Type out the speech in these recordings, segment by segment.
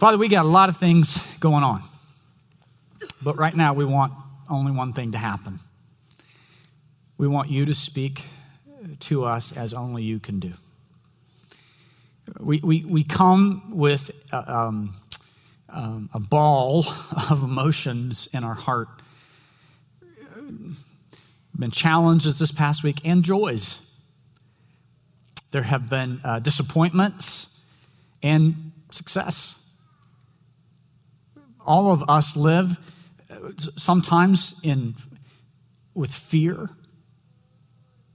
Father, we got a lot of things going on. But right now, we want only one thing to happen. We want you to speak to us as only you can do. We, we, we come with a, um, um, a ball of emotions in our heart. Been challenges this past week and joys. There have been uh, disappointments and success. All of us live uh, sometimes in with fear,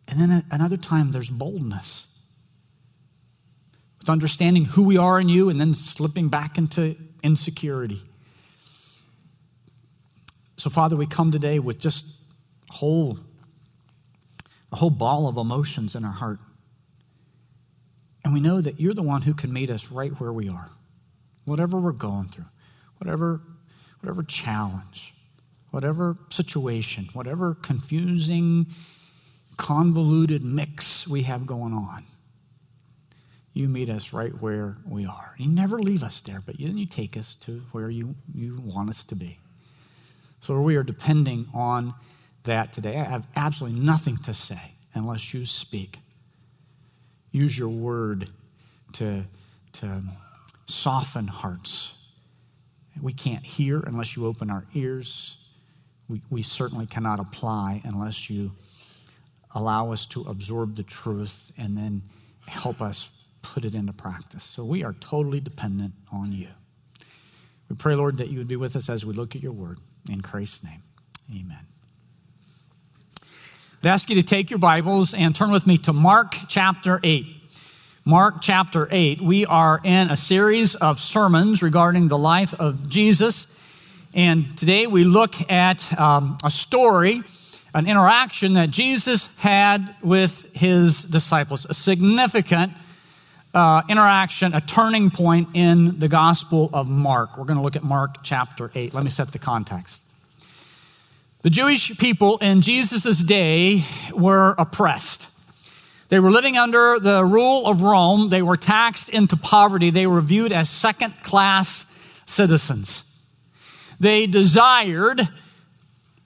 and then another time there's boldness. With understanding who we are in you and then slipping back into insecurity. So, Father, we come today with just whole, a whole ball of emotions in our heart. And we know that you're the one who can meet us right where we are, whatever we're going through, whatever, whatever challenge, whatever situation, whatever confusing, convoluted mix we have going on. You meet us right where we are. You never leave us there, but then you take us to where you, you want us to be. So we are depending on that today. I have absolutely nothing to say unless you speak. Use your word to, to soften hearts. We can't hear unless you open our ears. We, we certainly cannot apply unless you allow us to absorb the truth and then help us put it into practice. So we are totally dependent on you. We pray, Lord, that you would be with us as we look at your word. In Christ's name, amen. I'd ask you to take your Bibles and turn with me to Mark chapter 8. Mark chapter 8. We are in a series of sermons regarding the life of Jesus. And today we look at um, a story, an interaction that Jesus had with his disciples, a significant uh, interaction, a turning point in the Gospel of Mark. We're going to look at Mark chapter 8. Let me set the context. The Jewish people in Jesus' day were oppressed. They were living under the rule of Rome. They were taxed into poverty. They were viewed as second class citizens. They desired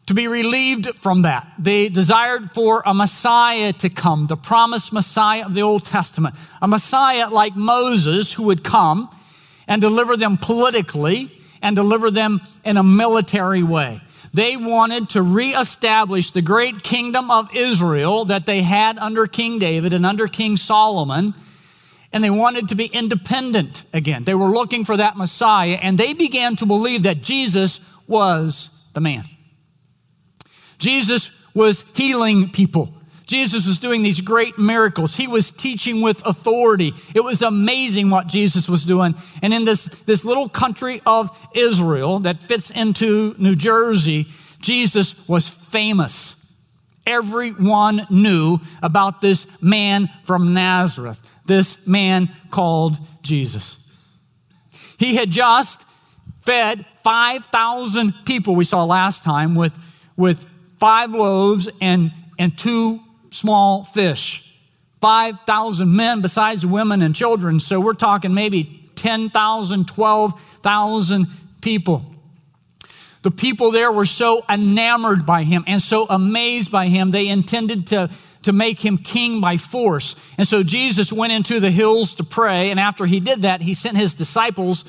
to be relieved from that. They desired for a Messiah to come, the promised Messiah of the Old Testament, a Messiah like Moses who would come and deliver them politically and deliver them in a military way. They wanted to reestablish the great kingdom of Israel that they had under King David and under King Solomon, and they wanted to be independent again. They were looking for that Messiah, and they began to believe that Jesus was the man. Jesus was healing people. Jesus was doing these great miracles. He was teaching with authority. It was amazing what Jesus was doing. And in this, this little country of Israel that fits into New Jersey, Jesus was famous. Everyone knew about this man from Nazareth, this man called Jesus. He had just fed 5,000 people, we saw last time, with, with five loaves and, and two small fish. 5,000 men besides women and children. So we're talking maybe 10,000, 12,000 people. The people there were so enamored by him and so amazed by him, they intended to, to make him king by force. And so Jesus went into the hills to pray. And after he did that, he sent his disciples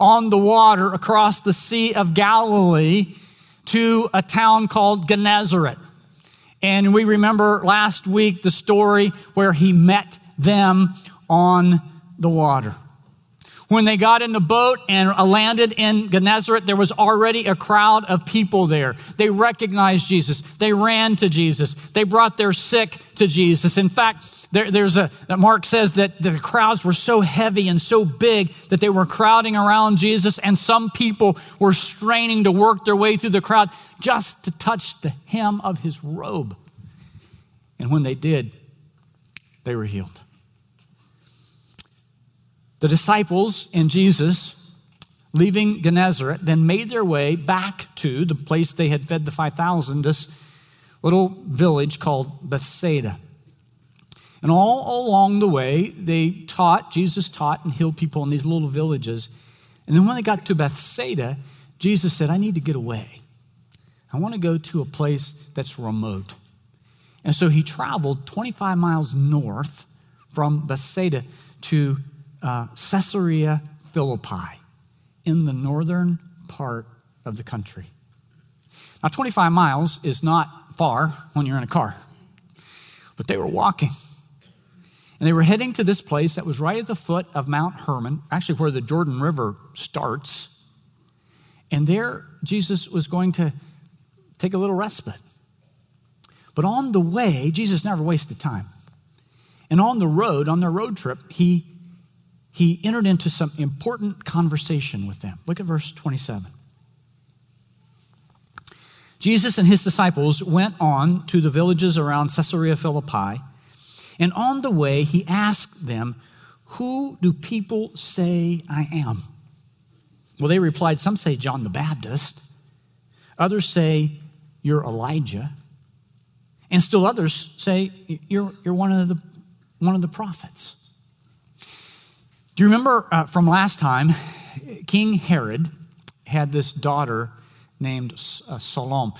on the water across the Sea of Galilee to a town called Gennesaret. And we remember last week the story where he met them on the water. When they got in the boat and landed in Gennesaret, there was already a crowd of people there. They recognized Jesus. They ran to Jesus. They brought their sick to Jesus. In fact, there, there's a, Mark says that the crowds were so heavy and so big that they were crowding around Jesus, and some people were straining to work their way through the crowd just to touch the hem of his robe. And when they did, they were healed. The disciples and Jesus, leaving Gennesaret, then made their way back to the place they had fed the 5,000, this little village called Bethsaida. And all along the way, they taught, Jesus taught and healed people in these little villages. And then when they got to Bethsaida, Jesus said, I need to get away. I want to go to a place that's remote. And so he traveled 25 miles north from Bethsaida to uh, Caesarea Philippi in the northern part of the country. Now, 25 miles is not far when you're in a car, but they were walking. And they were heading to this place that was right at the foot of Mount Hermon, actually where the Jordan River starts. And there, Jesus was going to take a little respite. But on the way, Jesus never wasted time. And on the road, on their road trip, he, he entered into some important conversation with them. Look at verse 27. Jesus and his disciples went on to the villages around Caesarea Philippi, and on the way, he asked them, Who do people say I am? Well, they replied, Some say John the Baptist, others say you're Elijah, and still others say you're, you're one, of the, one of the prophets. Do you remember uh, from last time, King Herod had this daughter named uh, Salome.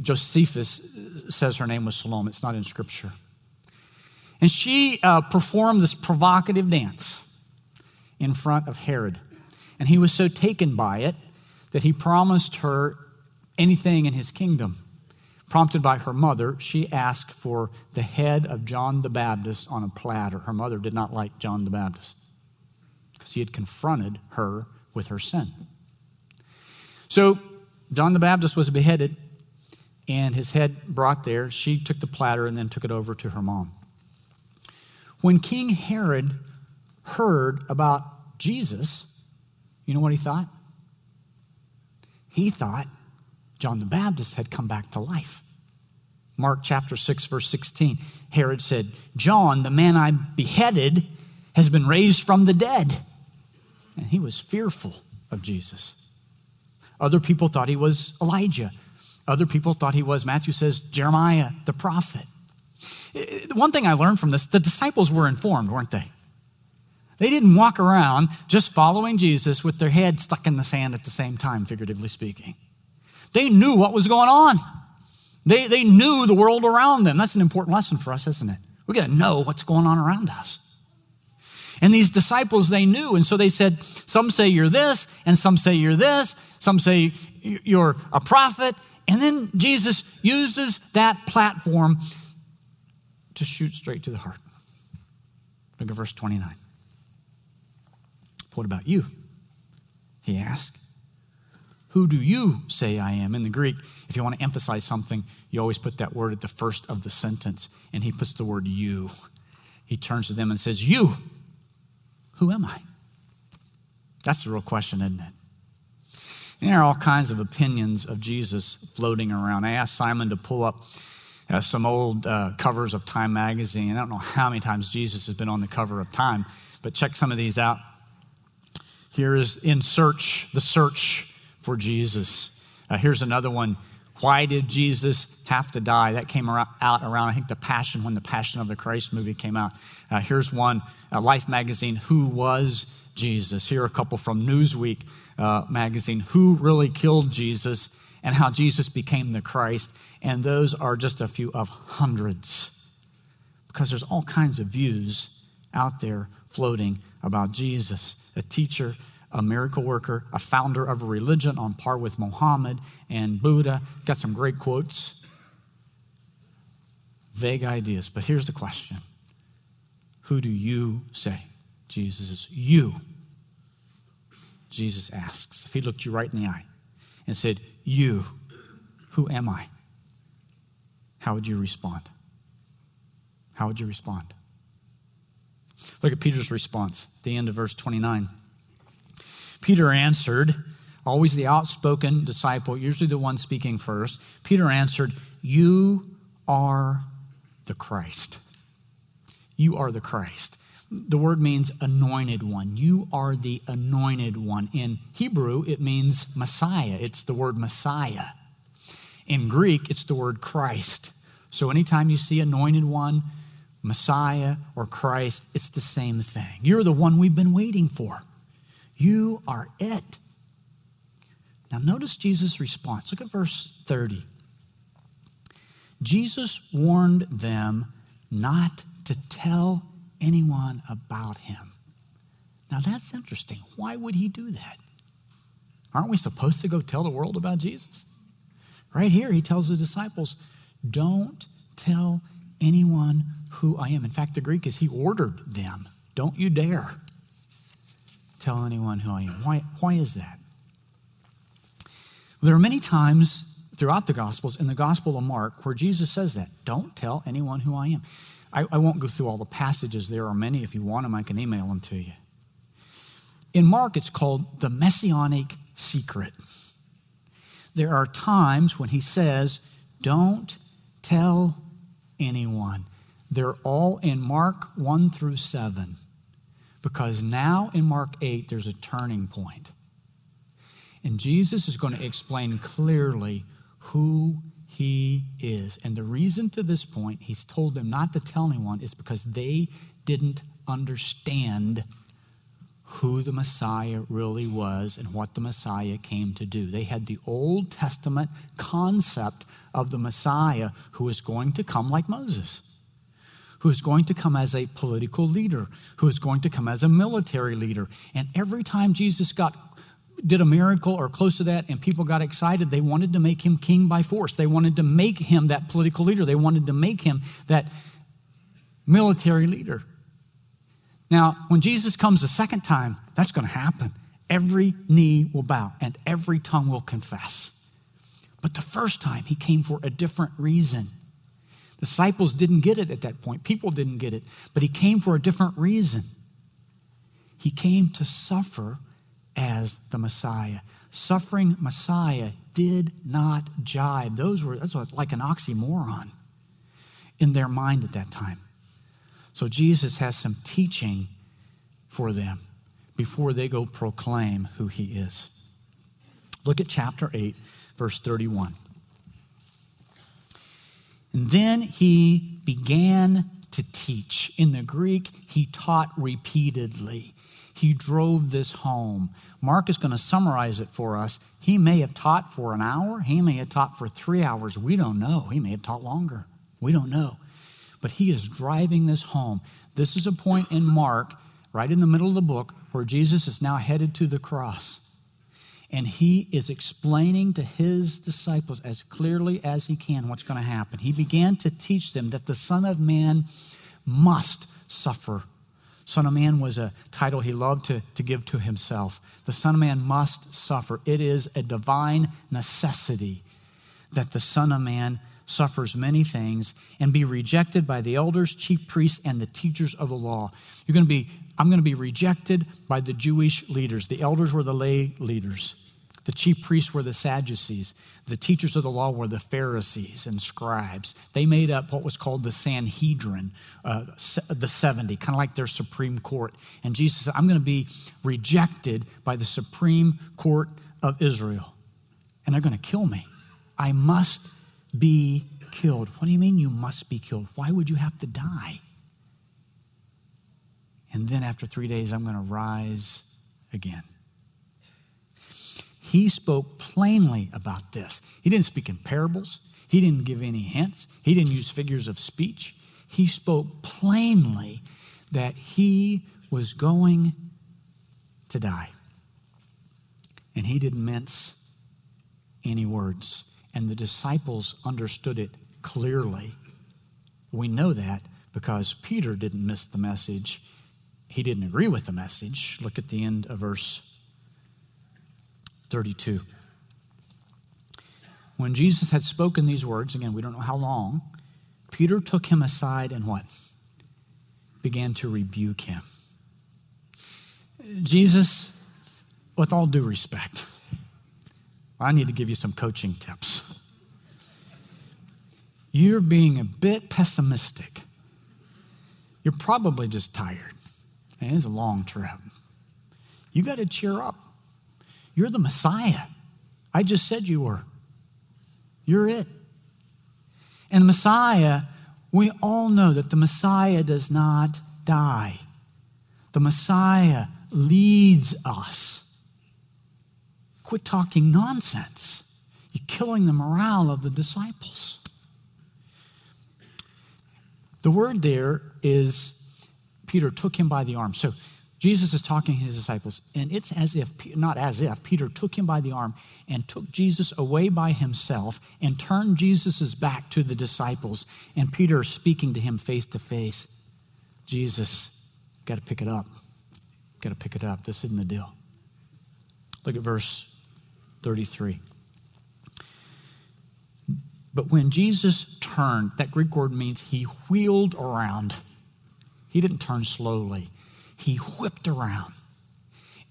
Josephus says her name was Salome, it's not in scripture. And she uh, performed this provocative dance in front of Herod. And he was so taken by it that he promised her anything in his kingdom. Prompted by her mother, she asked for the head of John the Baptist on a platter. Her mother did not like John the Baptist because he had confronted her with her sin. So John the Baptist was beheaded and his head brought there. She took the platter and then took it over to her mom. When King Herod heard about Jesus, you know what he thought? He thought John the Baptist had come back to life. Mark chapter 6, verse 16. Herod said, John, the man I beheaded, has been raised from the dead. And he was fearful of Jesus. Other people thought he was Elijah. Other people thought he was, Matthew says, Jeremiah the prophet. Uh, one thing I learned from this the disciples were informed, weren't they? They didn't walk around just following Jesus with their head stuck in the sand at the same time, figuratively speaking. They knew what was going on. They, they knew the world around them. That's an important lesson for us, isn't it? We got to know what's going on around us. And these disciples, they knew. And so they said, Some say you're this, and some say you're this, some say you're a prophet. And then Jesus uses that platform to shoot straight to the heart. Look at verse 29. What about you? He asked. Who do you say I am? In the Greek, if you want to emphasize something, you always put that word at the first of the sentence, and he puts the word you. He turns to them and says, You, who am I? That's the real question, isn't it? And there are all kinds of opinions of Jesus floating around. I asked Simon to pull up some old uh, covers of Time magazine. I don't know how many times Jesus has been on the cover of Time, but check some of these out. Here is In Search, the search for Jesus. Uh, here's another one. Why did Jesus have to die? That came out around, I think, the Passion, when the Passion of the Christ movie came out. Uh, here's one, uh, Life magazine, Who Was Jesus? Here are a couple from Newsweek uh, magazine, Who Really Killed Jesus? and how Jesus became the Christ. And those are just a few of hundreds. Because there's all kinds of views out there floating about Jesus, a teacher, a miracle worker, a founder of a religion on par with Mohammed and Buddha. Got some great quotes. Vague ideas. But here's the question Who do you say Jesus is? You. Jesus asks. If he looked you right in the eye and said, You, who am I? How would you respond? How would you respond? Look at Peter's response, at the end of verse 29. Peter answered, always the outspoken disciple, usually the one speaking first. Peter answered, You are the Christ. You are the Christ. The word means anointed one. You are the anointed one. In Hebrew, it means Messiah. It's the word Messiah. In Greek, it's the word Christ. So anytime you see anointed one, Messiah, or Christ, it's the same thing. You're the one we've been waiting for. You are it. Now, notice Jesus' response. Look at verse 30. Jesus warned them not to tell anyone about him. Now, that's interesting. Why would he do that? Aren't we supposed to go tell the world about Jesus? Right here, he tells the disciples, Don't tell anyone who I am. In fact, the Greek is he ordered them, Don't you dare tell anyone who I am. Why, why is that? There are many times throughout the Gospels, in the Gospel of Mark, where Jesus says that don't tell anyone who I am. I, I won't go through all the passages, there are many. If you want them, I can email them to you. In Mark, it's called the messianic secret. There are times when he says, Don't tell anyone. They're all in Mark 1 through 7. Because now in Mark 8, there's a turning point. And Jesus is going to explain clearly who he is. And the reason to this point, he's told them not to tell anyone, is because they didn't understand who the Messiah really was and what the Messiah came to do. They had the Old Testament concept of the Messiah who was going to come like Moses who is going to come as a political leader, who is going to come as a military leader. And every time Jesus got did a miracle or close to that and people got excited, they wanted to make him king by force. They wanted to make him that political leader. They wanted to make him that military leader. Now, when Jesus comes a second time, that's going to happen. Every knee will bow and every tongue will confess. But the first time, he came for a different reason. Disciples didn't get it at that point, people didn't get it, but he came for a different reason. He came to suffer as the Messiah. Suffering Messiah did not jibe. Those were that's like an oxymoron in their mind at that time. So Jesus has some teaching for them before they go proclaim who he is. Look at chapter 8, verse 31. And then he began to teach. In the Greek, he taught repeatedly. He drove this home. Mark is going to summarize it for us. He may have taught for an hour, he may have taught for three hours. We don't know. He may have taught longer. We don't know. But he is driving this home. This is a point in Mark, right in the middle of the book, where Jesus is now headed to the cross. And he is explaining to his disciples as clearly as he can what's going to happen. He began to teach them that the Son of Man must suffer Son of Man was a title he loved to, to give to himself. The Son of Man must suffer. It is a divine necessity that the Son of Man suffers many things and be rejected by the elders, chief priests, and the teachers of the law. You're going to be, I'm going to be rejected by the Jewish leaders. The elders were the lay leaders. The chief priests were the Sadducees. The teachers of the law were the Pharisees and scribes. They made up what was called the Sanhedrin, uh, the 70, kind of like their Supreme Court. And Jesus said, I'm going to be rejected by the Supreme Court of Israel, and they're going to kill me. I must be killed. What do you mean you must be killed? Why would you have to die? And then after three days, I'm going to rise again. He spoke plainly about this. He didn't speak in parables, he didn't give any hints, he didn't use figures of speech. He spoke plainly that he was going to die. And he didn't mince any words. And the disciples understood it clearly. We know that because Peter didn't miss the message. He didn't agree with the message. Look at the end of verse 32. When Jesus had spoken these words, again, we don't know how long, Peter took him aside and what? Began to rebuke him. Jesus, with all due respect, I need to give you some coaching tips. You're being a bit pessimistic. You're probably just tired. it's a long trip. You got to cheer up. You're the Messiah. I just said you were. You're it. And the Messiah, we all know that the Messiah does not die. The Messiah, leads us. Quit talking nonsense. You're killing the morale of the disciples. The word there is Peter took him by the arm. So Jesus is talking to his disciples, and it's as if, not as if, Peter took him by the arm and took Jesus away by himself and turned Jesus' back to the disciples. And Peter is speaking to him face to face. Jesus, got to pick it up. Got to pick it up. This isn't the deal. Look at verse 33. But when Jesus turned, that Greek word means he wheeled around. He didn't turn slowly he whipped around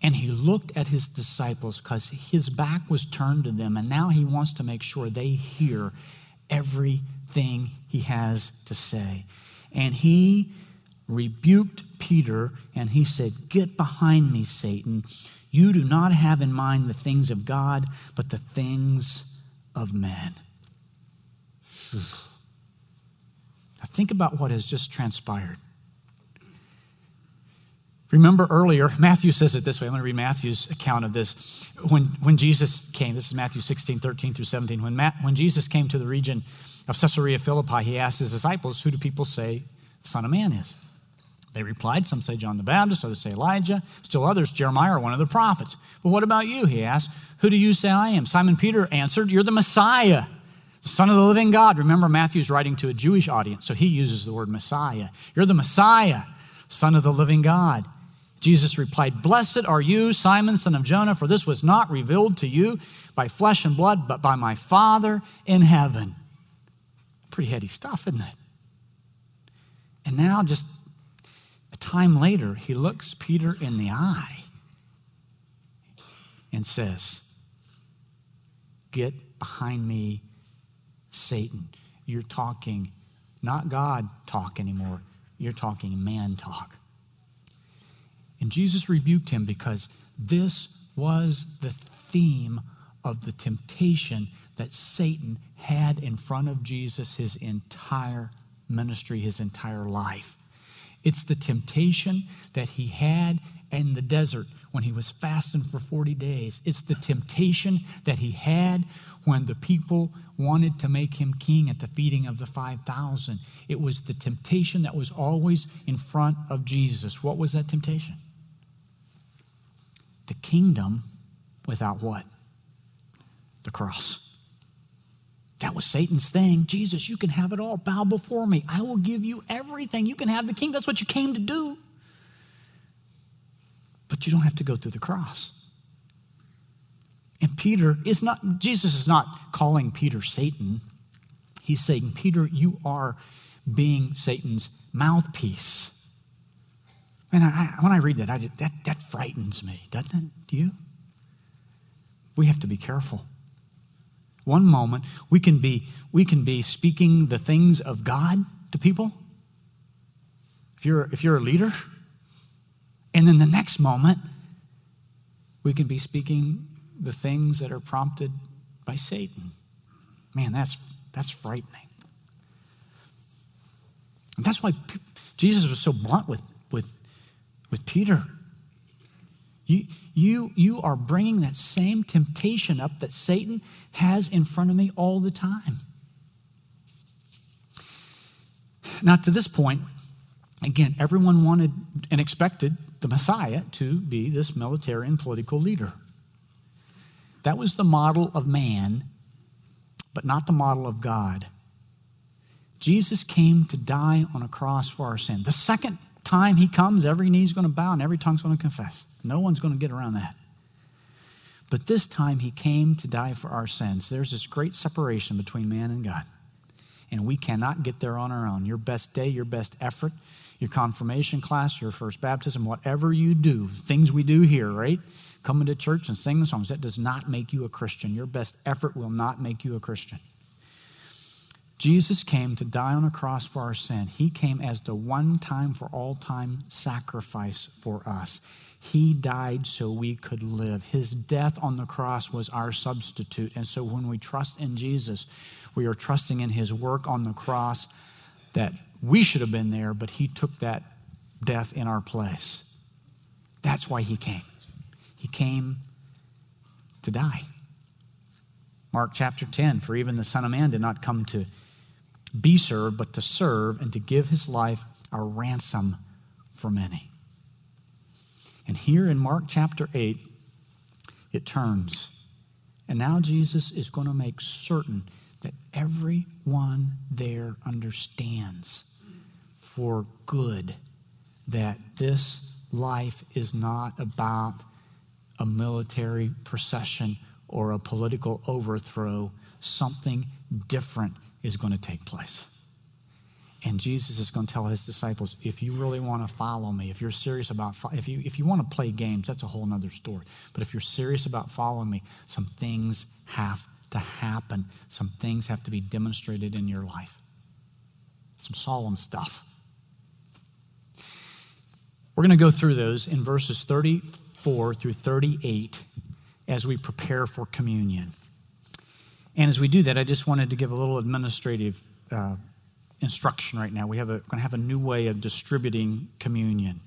and he looked at his disciples because his back was turned to them, and now he wants to make sure they hear everything he has to say. And he rebuked Peter and he said, Get behind me, Satan. You do not have in mind the things of God, but the things of men. Now, think about what has just transpired. Remember earlier, Matthew says it this way. I'm going to read Matthew's account of this. When, when Jesus came, this is Matthew 16, 13 through 17. When, Matt, when Jesus came to the region of Caesarea Philippi, he asked his disciples, Who do people say the Son of Man is? They replied, Some say John the Baptist, others say Elijah, still others, Jeremiah or one of the prophets. But what about you? He asked, Who do you say I am? Simon Peter answered, You're the Messiah, the Son of the living God. Remember, Matthew's writing to a Jewish audience, so he uses the word Messiah. You're the Messiah, Son of the living God. Jesus replied, Blessed are you, Simon, son of Jonah, for this was not revealed to you by flesh and blood, but by my Father in heaven. Pretty heady stuff, isn't it? And now, just a time later, he looks Peter in the eye and says, Get behind me, Satan. You're talking not God talk anymore, you're talking man talk. And Jesus rebuked him because this was the theme of the temptation that Satan had in front of Jesus his entire ministry, his entire life. It's the temptation that he had in the desert when he was fasting for 40 days. It's the temptation that he had when the people wanted to make him king at the feeding of the 5,000. It was the temptation that was always in front of Jesus. What was that temptation? the kingdom without what? The cross. That was Satan's thing. Jesus, you can have it all. Bow before me. I will give you everything. You can have the kingdom. That's what you came to do. But you don't have to go through the cross. And Peter is not, Jesus is not calling Peter Satan. He's saying, Peter, you are being Satan's mouthpiece. And I, when I read that, I just, that, that frightens me, doesn't it? Do you? We have to be careful. One moment, we can be, we can be speaking the things of God to people. If you're, if you're a leader, and then the next moment, we can be speaking the things that are prompted by Satan. Man, that's, that's frightening. And that's why Jesus was so blunt with, with with Peter. You, you, you are bringing that same temptation up that Satan has in front of me all the time. Now, to this point, again, everyone wanted and expected the Messiah to be this military and political leader. That was the model of man, but not the model of God. Jesus came to die on a cross for our sin. The second time he comes, every knee's going to bow and every tongue's going to confess. No one's going to get around that. But this time he came to die for our sins. There's this great separation between man and God. And we cannot get there on our own. Your best day, your best effort, your confirmation class, your first baptism, whatever you do, things we do here, right? Coming to church and singing songs, that does not make you a Christian. Your best effort will not make you a Christian. Jesus came to die on a cross for our sin. He came as the one time for all time sacrifice for us. He died so we could live. His death on the cross was our substitute. And so when we trust in Jesus, we are trusting in his work on the cross that we should have been there, but he took that death in our place. That's why he came. He came to die. Mark chapter 10 For even the Son of Man did not come to be served, but to serve and to give his life a ransom for many. And here in Mark chapter 8, it turns. And now Jesus is going to make certain everyone there understands for good that this life is not about a military procession or a political overthrow. Something different is going to take place. And Jesus is going to tell his disciples, if you really want to follow me, if you're serious about, if you, if you want to play games, that's a whole other story. But if you're serious about following me, some things have to happen. Some things have to be demonstrated in your life. Some solemn stuff. We're going to go through those in verses 34 through 38 as we prepare for communion. And as we do that, I just wanted to give a little administrative uh, instruction right now. We have a, going to have a new way of distributing communion.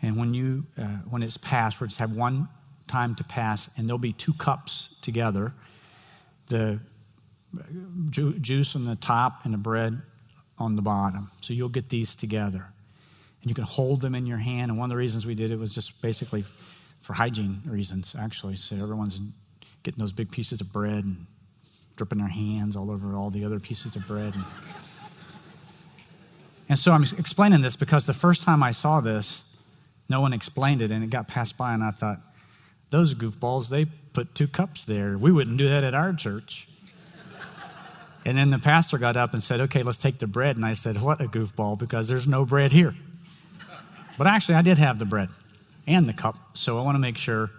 And when you uh, when it's passed, we're just have one time to pass, and there'll be two cups together, the ju- juice on the top and the bread on the bottom. So you'll get these together, and you can hold them in your hand. And one of the reasons we did it was just basically for hygiene reasons, actually, so everyone's getting those big pieces of bread and dripping their hands all over all the other pieces of bread. And, and so I'm explaining this because the first time I saw this, no one explained it and it got passed by, and I thought, those goofballs, they put two cups there. We wouldn't do that at our church. And then the pastor got up and said, Okay, let's take the bread. And I said, What a goofball, because there's no bread here. But actually, I did have the bread and the cup, so I want to make sure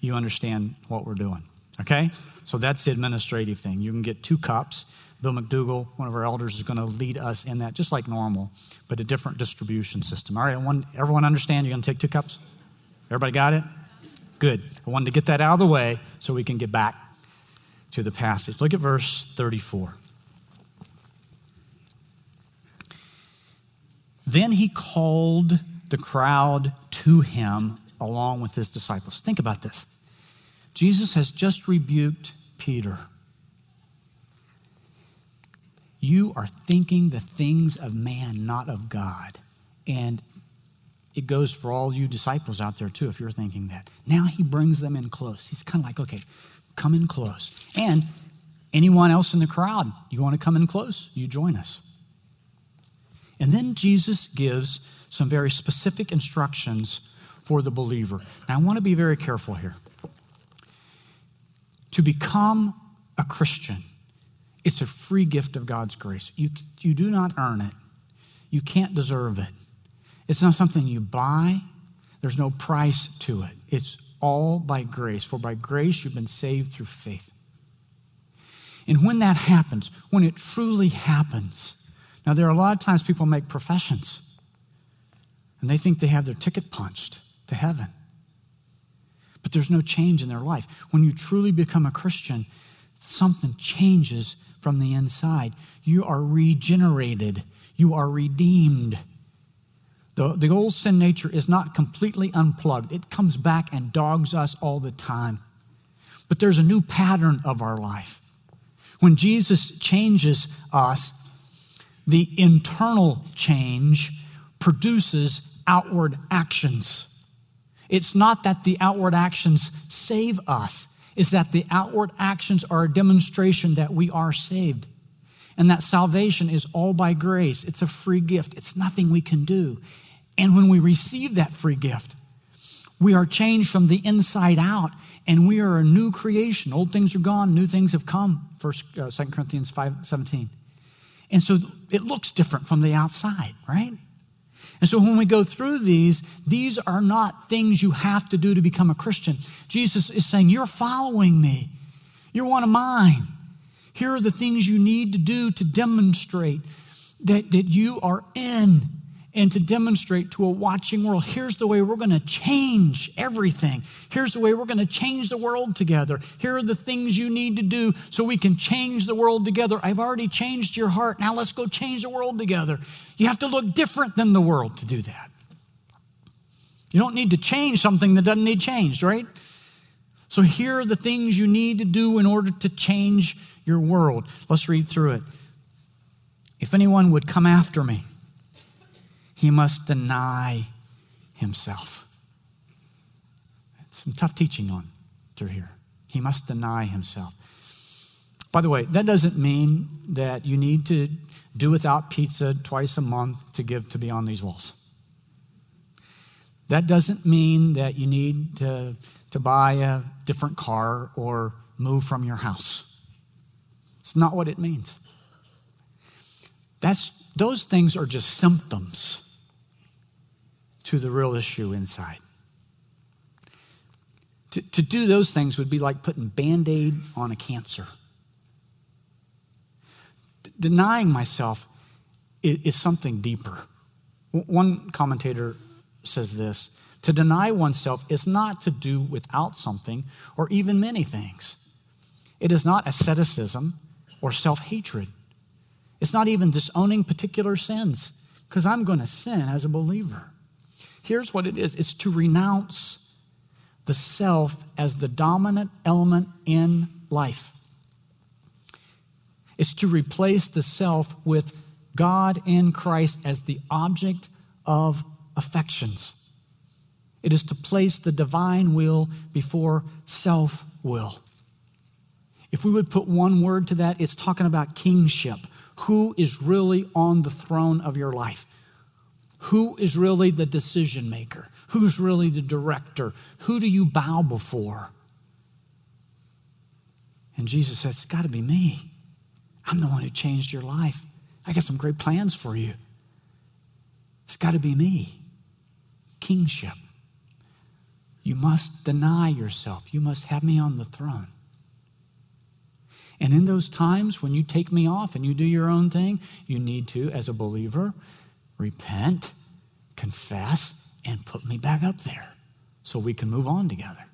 you understand what we're doing. Okay? So that's the administrative thing. You can get two cups. Bill McDougall, one of our elders, is going to lead us in that, just like normal, but a different distribution system. All right, one, everyone understand you're going to take two cups? Everybody got it? Good. I wanted to get that out of the way so we can get back to the passage. Look at verse 34. Then he called the crowd to him along with his disciples. Think about this. Jesus has just rebuked Peter. You are thinking the things of man, not of God. And it goes for all you disciples out there too, if you're thinking that. Now he brings them in close. He's kind of like, okay, come in close. And anyone else in the crowd, you want to come in close? You join us. And then Jesus gives some very specific instructions for the believer. Now, I want to be very careful here. To become a Christian, it's a free gift of God's grace. You, you do not earn it, you can't deserve it. It's not something you buy, there's no price to it. It's all by grace. For by grace you've been saved through faith. And when that happens, when it truly happens, now there are a lot of times people make professions and they think they have their ticket punched to heaven but there's no change in their life. When you truly become a Christian, something changes from the inside. You are regenerated, you are redeemed. The, the old sin nature is not completely unplugged, it comes back and dogs us all the time. But there's a new pattern of our life. When Jesus changes us, the internal change produces outward actions. It's not that the outward actions save us, it's that the outward actions are a demonstration that we are saved. And that salvation is all by grace. It's a free gift. It's nothing we can do. And when we receive that free gift, we are changed from the inside out and we are a new creation. Old things are gone, new things have come. First, uh, 2 Corinthians 5 17. And so it looks different from the outside, right? And so when we go through these, these are not things you have to do to become a Christian. Jesus is saying, You're following me, you're one of mine. Here are the things you need to do to demonstrate that, that you are in and to demonstrate to a watching world here's the way we're going to change everything. Here's the way we're going to change the world together. Here are the things you need to do so we can change the world together. I've already changed your heart. Now let's go change the world together. You have to look different than the world to do that. You don't need to change something that doesn't need changed, right? So here are the things you need to do in order to change your world. Let's read through it. If anyone would come after me, he must deny himself. Some tough teaching on through here. He must deny himself. By the way, that doesn't mean that you need to do without pizza twice a month to give to Beyond These Walls. That doesn't mean that you need to, to buy a different car or move from your house. It's not what it means. That's, those things are just symptoms to the real issue inside. To, to do those things would be like putting band aid on a cancer. D- denying myself is, is something deeper. One commentator says this to deny oneself is not to do without something or even many things. It is not asceticism or self hatred. It's not even disowning particular sins, because I'm going to sin as a believer. Here's what it is it's to renounce the self as the dominant element in life. It's to replace the self with God in Christ as the object of affections. It is to place the divine will before self will. If we would put one word to that, it's talking about kingship. Who is really on the throne of your life? Who is really the decision maker? Who's really the director? Who do you bow before? And Jesus says, It's got to be me. I'm the one who changed your life. I got some great plans for you. It's got to be me kingship. You must deny yourself. You must have me on the throne. And in those times when you take me off and you do your own thing, you need to, as a believer, repent, confess, and put me back up there so we can move on together.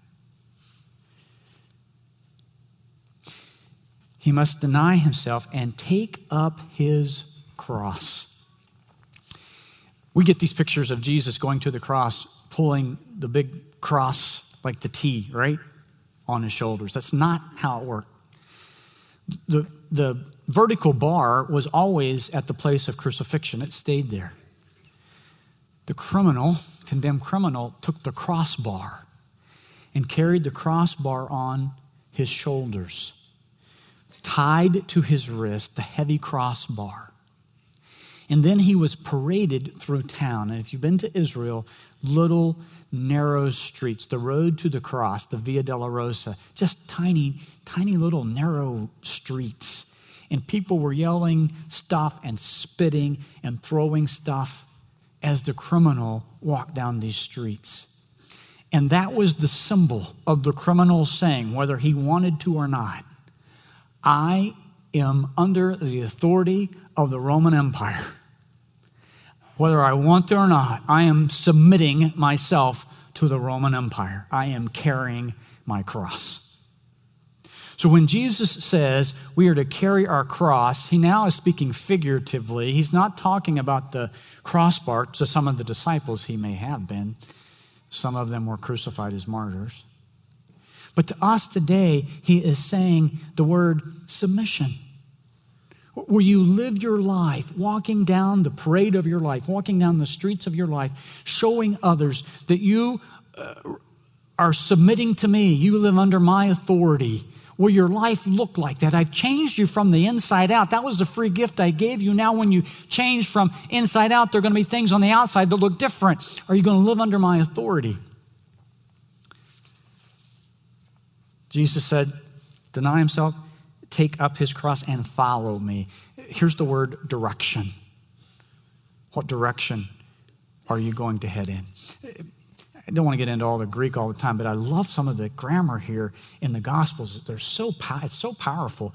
He must deny himself and take up his cross. We get these pictures of Jesus going to the cross, pulling the big cross like the T, right? On his shoulders. That's not how it worked. The, the vertical bar was always at the place of crucifixion, it stayed there. The criminal, condemned criminal, took the crossbar and carried the crossbar on his shoulders, tied to his wrist the heavy crossbar. And then he was paraded through town. And if you've been to Israel, little narrow streets, the road to the cross, the Via Dolorosa, just tiny, tiny little narrow streets. And people were yelling stuff and spitting and throwing stuff as the criminal walked down these streets. And that was the symbol of the criminal saying, whether he wanted to or not, I am under the authority of the Roman Empire whether I want to or not, I am submitting myself to the Roman Empire. I am carrying my cross. So when Jesus says we are to carry our cross, he now is speaking figuratively. He's not talking about the crossbar to some of the disciples he may have been. Some of them were crucified as martyrs. But to us today, he is saying the word submission where you live your life walking down the parade of your life, walking down the streets of your life, showing others that you uh, are submitting to me. You live under my authority. Will your life look like that? I've changed you from the inside out. That was a free gift I gave you. Now, when you change from inside out, there are going to be things on the outside that look different. Are you going to live under my authority? Jesus said, Deny himself, take up his cross and follow me. Here's the word direction. What direction are you going to head in? I don't want to get into all the Greek all the time, but I love some of the grammar here in the Gospels. They're so it's so powerful.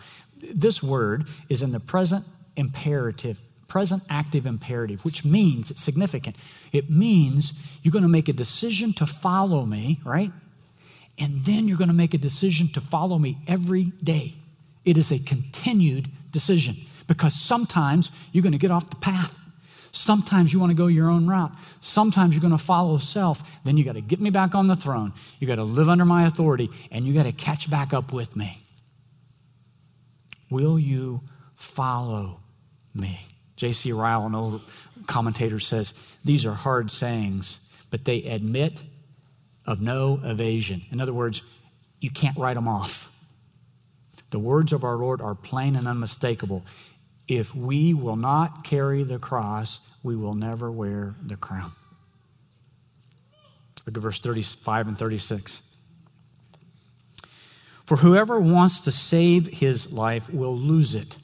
This word is in the present imperative, present active imperative, which means it's significant. It means you're going to make a decision to follow me, right? And then you're going to make a decision to follow me every day. It is a continued decision because sometimes you're going to get off the path. Sometimes you want to go your own route. Sometimes you're going to follow self. Then you got to get me back on the throne. You got to live under my authority and you got to catch back up with me. Will you follow me? J.C. Ryle, an old commentator, says these are hard sayings, but they admit of no evasion. In other words, you can't write them off. The words of our Lord are plain and unmistakable. If we will not carry the cross, we will never wear the crown. Look at verse 35 and 36. For whoever wants to save his life will lose it.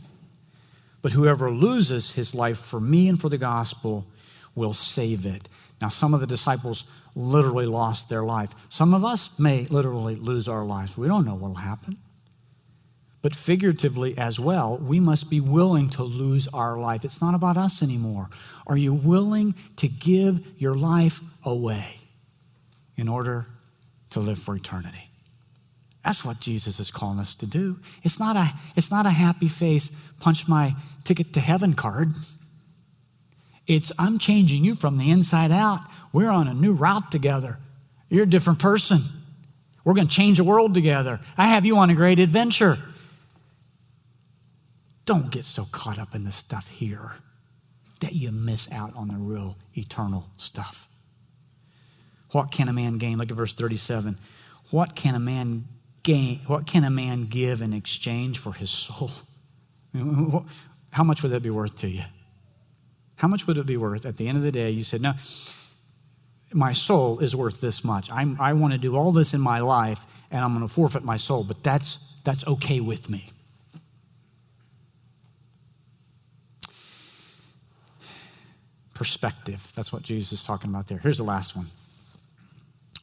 But whoever loses his life for me and for the gospel will save it. Now, some of the disciples literally lost their life. Some of us may literally lose our lives. We don't know what will happen. But figuratively as well, we must be willing to lose our life. It's not about us anymore. Are you willing to give your life away in order to live for eternity? That's what Jesus is calling us to do. It's not a, it's not a happy face, punch my ticket to heaven card. It's I'm changing you from the inside out. We're on a new route together. You're a different person. We're going to change the world together. I have you on a great adventure. Don't get so caught up in the stuff here that you miss out on the real eternal stuff. What can a man gain? Look at verse 37. What can a man gain? What can a man give in exchange for his soul? How much would that be worth to you? How much would it be worth at the end of the day? You said, No, my soul is worth this much. I'm, i want to do all this in my life and I'm going to forfeit my soul, but that's, that's okay with me. Perspective. That's what Jesus is talking about there. Here's the last one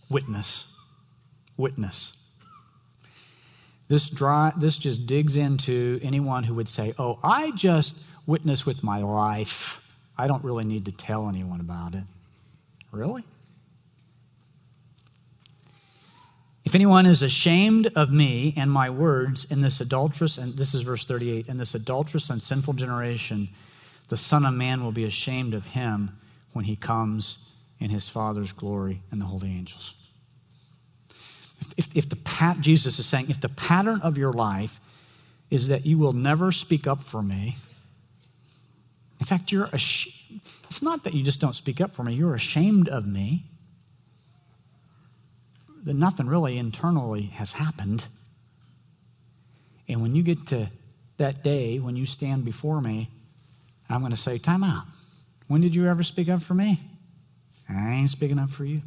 witness. Witness. This, dry, this just digs into anyone who would say, Oh, I just witness with my life. I don't really need to tell anyone about it. Really? If anyone is ashamed of me and my words in this adulterous, and this is verse 38, in this adulterous and sinful generation, the Son of Man will be ashamed of him when he comes in his Father's glory and the holy angels. If, if the pat, Jesus is saying, if the pattern of your life is that you will never speak up for me, in fact, you're ash- it's not that you just don't speak up for me, you're ashamed of me. That nothing really internally has happened. And when you get to that day when you stand before me, I'm going to say, Time out. When did you ever speak up for me? I ain't speaking up for you.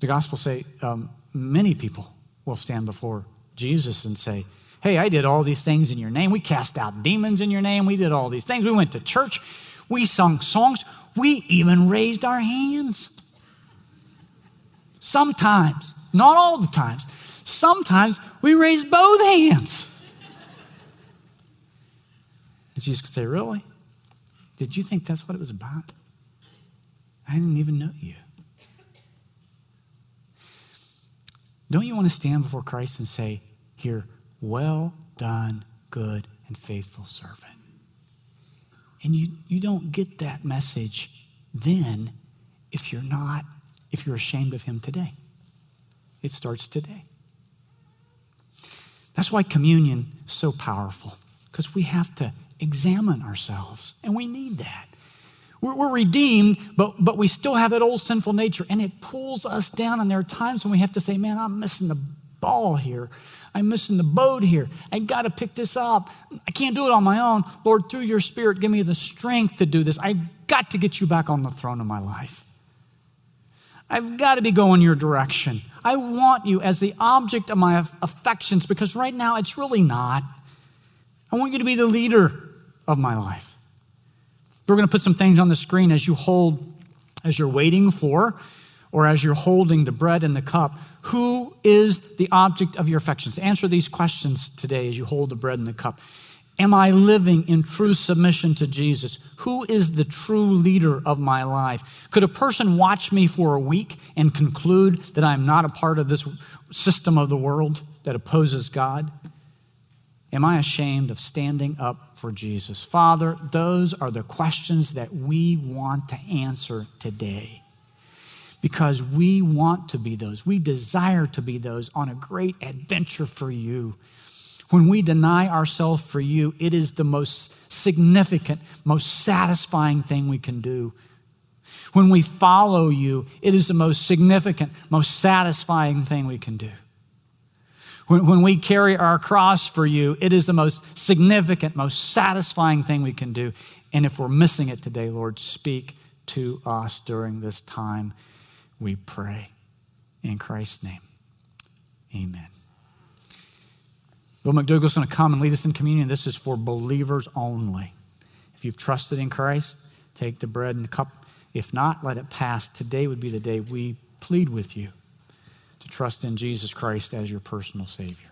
The gospel say um, many people will stand before Jesus and say, Hey, I did all these things in your name. We cast out demons in your name. We did all these things. We went to church. We sung songs. We even raised our hands. Sometimes, not all the times, sometimes we raise both hands. And Jesus could say, Really? Did you think that's what it was about? I didn't even know you. Don't you want to stand before Christ and say, Here, well done, good and faithful servant? And you, you don't get that message then if you're not, if you're ashamed of him today. It starts today. That's why communion is so powerful, because we have to examine ourselves, and we need that. We're, we're, redeemed, but, but we still have that old sinful nature, and it pulls us down. And there are times when we have to say, Man, I'm missing the ball here. I'm missing the boat here. I got to pick this up. I can't do it on my own. Lord, through your spirit, give me the strength to do this. I got to get you back on the throne of my life. I've got to be going your direction. I want you as the object of my affections because right now it's really not. I want you to be the leader of my life. We're going to put some things on the screen as you hold, as you're waiting for, or as you're holding the bread and the cup. Who is the object of your affections? Answer these questions today as you hold the bread and the cup. Am I living in true submission to Jesus? Who is the true leader of my life? Could a person watch me for a week and conclude that I'm not a part of this system of the world that opposes God? Am I ashamed of standing up for Jesus? Father, those are the questions that we want to answer today because we want to be those. We desire to be those on a great adventure for you. When we deny ourselves for you, it is the most significant, most satisfying thing we can do. When we follow you, it is the most significant, most satisfying thing we can do. When, when we carry our cross for you, it is the most significant, most satisfying thing we can do. And if we're missing it today, Lord, speak to us during this time, we pray. In Christ's name, amen. Bill McDougall's going to come and lead us in communion. This is for believers only. If you've trusted in Christ, take the bread and the cup. If not, let it pass. Today would be the day we plead with you trust in Jesus Christ as your personal Savior.